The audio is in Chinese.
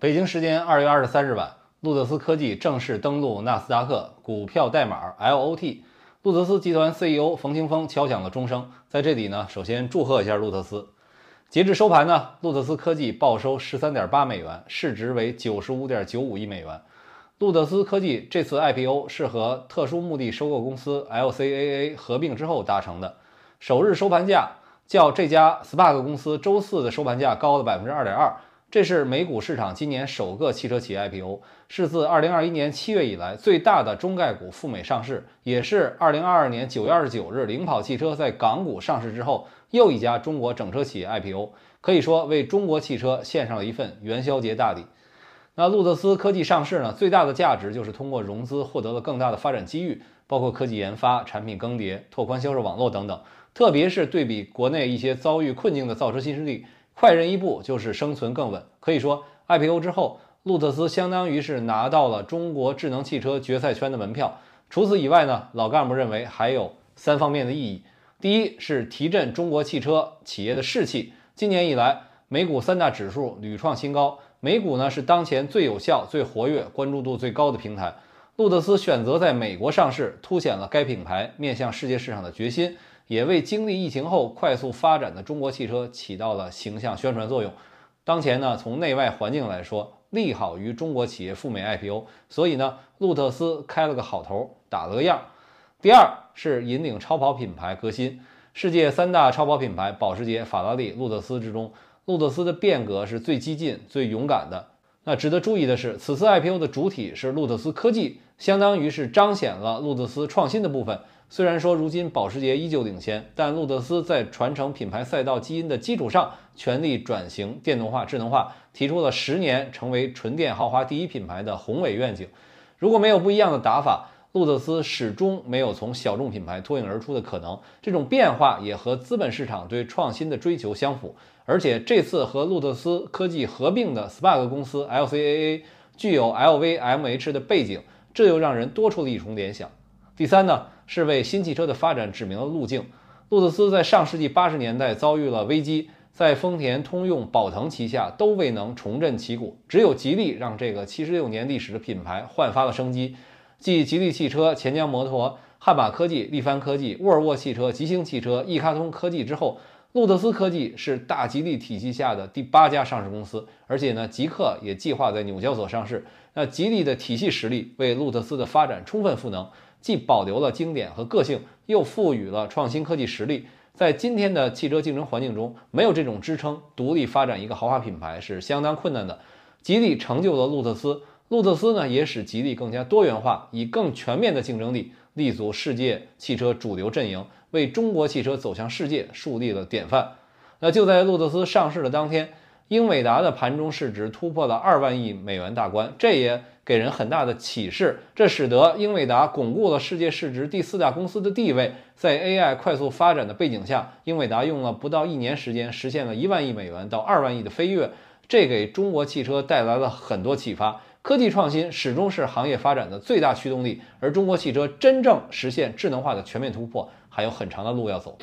北京时间二月二十三日晚，路特斯科技正式登陆纳斯达克，股票代码 LOT。路特斯集团 CEO 冯清峰敲响了钟声。在这里呢，首先祝贺一下路特斯。截至收盘呢，路特斯科技报收十三点八美元，市值为九十五点九五亿美元。路特斯科技这次 IPO 是和特殊目的收购公司 LCAA 合并之后达成的。首日收盘价较这家 SPAC 公司周四的收盘价高了百分之二点二。这是美股市场今年首个汽车企业 IPO，是自2021年7月以来最大的中概股赴美上市，也是2022年9月29日领跑汽车在港股上市之后又一家中国整车企业 IPO，可以说为中国汽车献上了一份元宵节大礼。那路特斯科技上市呢，最大的价值就是通过融资获得了更大的发展机遇，包括科技研发、产品更迭、拓宽销售网络等等。特别是对比国内一些遭遇困境的造车新势力。快人一步就是生存更稳。可以说，IPO 之后，路特斯相当于是拿到了中国智能汽车决赛圈的门票。除此以外呢，老干部认为还有三方面的意义：第一是提振中国汽车企业的士气。今年以来，美股三大指数屡创新高，美股呢是当前最有效、最活跃、关注度最高的平台。路特斯选择在美国上市，凸显了该品牌面向世界市场的决心。也为经历疫情后快速发展的中国汽车起到了形象宣传作用。当前呢，从内外环境来说，利好于中国企业赴美 IPO，所以呢，路特斯开了个好头，打了个样。第二是引领超跑品牌革新，世界三大超跑品牌保时捷、法拉利、路特斯之中，路特斯的变革是最激进、最勇敢的。那值得注意的是，此次 IPO 的主体是路特斯科技，相当于是彰显了路特斯创新的部分。虽然说如今保时捷依旧领先，但路特斯在传承品牌赛道基因的基础上，全力转型电动化、智能化，提出了十年成为纯电豪华第一品牌的宏伟愿景。如果没有不一样的打法，路特斯始终没有从小众品牌脱颖而出的可能。这种变化也和资本市场对创新的追求相符。而且这次和路特斯科技合并的 Spark 公司 LCAA 具有 LVMH 的背景，这又让人多出了一重联想。第三呢？是为新汽车的发展指明了路径。路特斯在上世纪八十年代遭遇了危机，在丰田、通用、宝腾旗下都未能重振旗鼓，只有吉利让这个七十六年历史的品牌焕发了生机。继吉利汽车、钱江摩托、汉马科技、力帆科技、沃尔沃汽车、吉星汽车、易卡通科技之后，路特斯科技是大吉利体系下的第八家上市公司，而且呢，极客也计划在纽交所上市。那吉利的体系实力为路特斯的发展充分赋能。既保留了经典和个性，又赋予了创新科技实力。在今天的汽车竞争环境中，没有这种支撑，独立发展一个豪华品牌是相当困难的。吉利成就了路特斯，路特斯呢也使吉利更加多元化，以更全面的竞争力立足世界汽车主流阵营，为中国汽车走向世界树立了典范。那就在路特斯上市的当天。英伟达的盘中市值突破了二万亿美元大关，这也给人很大的启示。这使得英伟达巩固了世界市值第四大公司的地位。在 AI 快速发展的背景下，英伟达用了不到一年时间，实现了一万亿美元到二万亿的飞跃，这给中国汽车带来了很多启发。科技创新始终是行业发展的最大驱动力，而中国汽车真正实现智能化的全面突破，还有很长的路要走。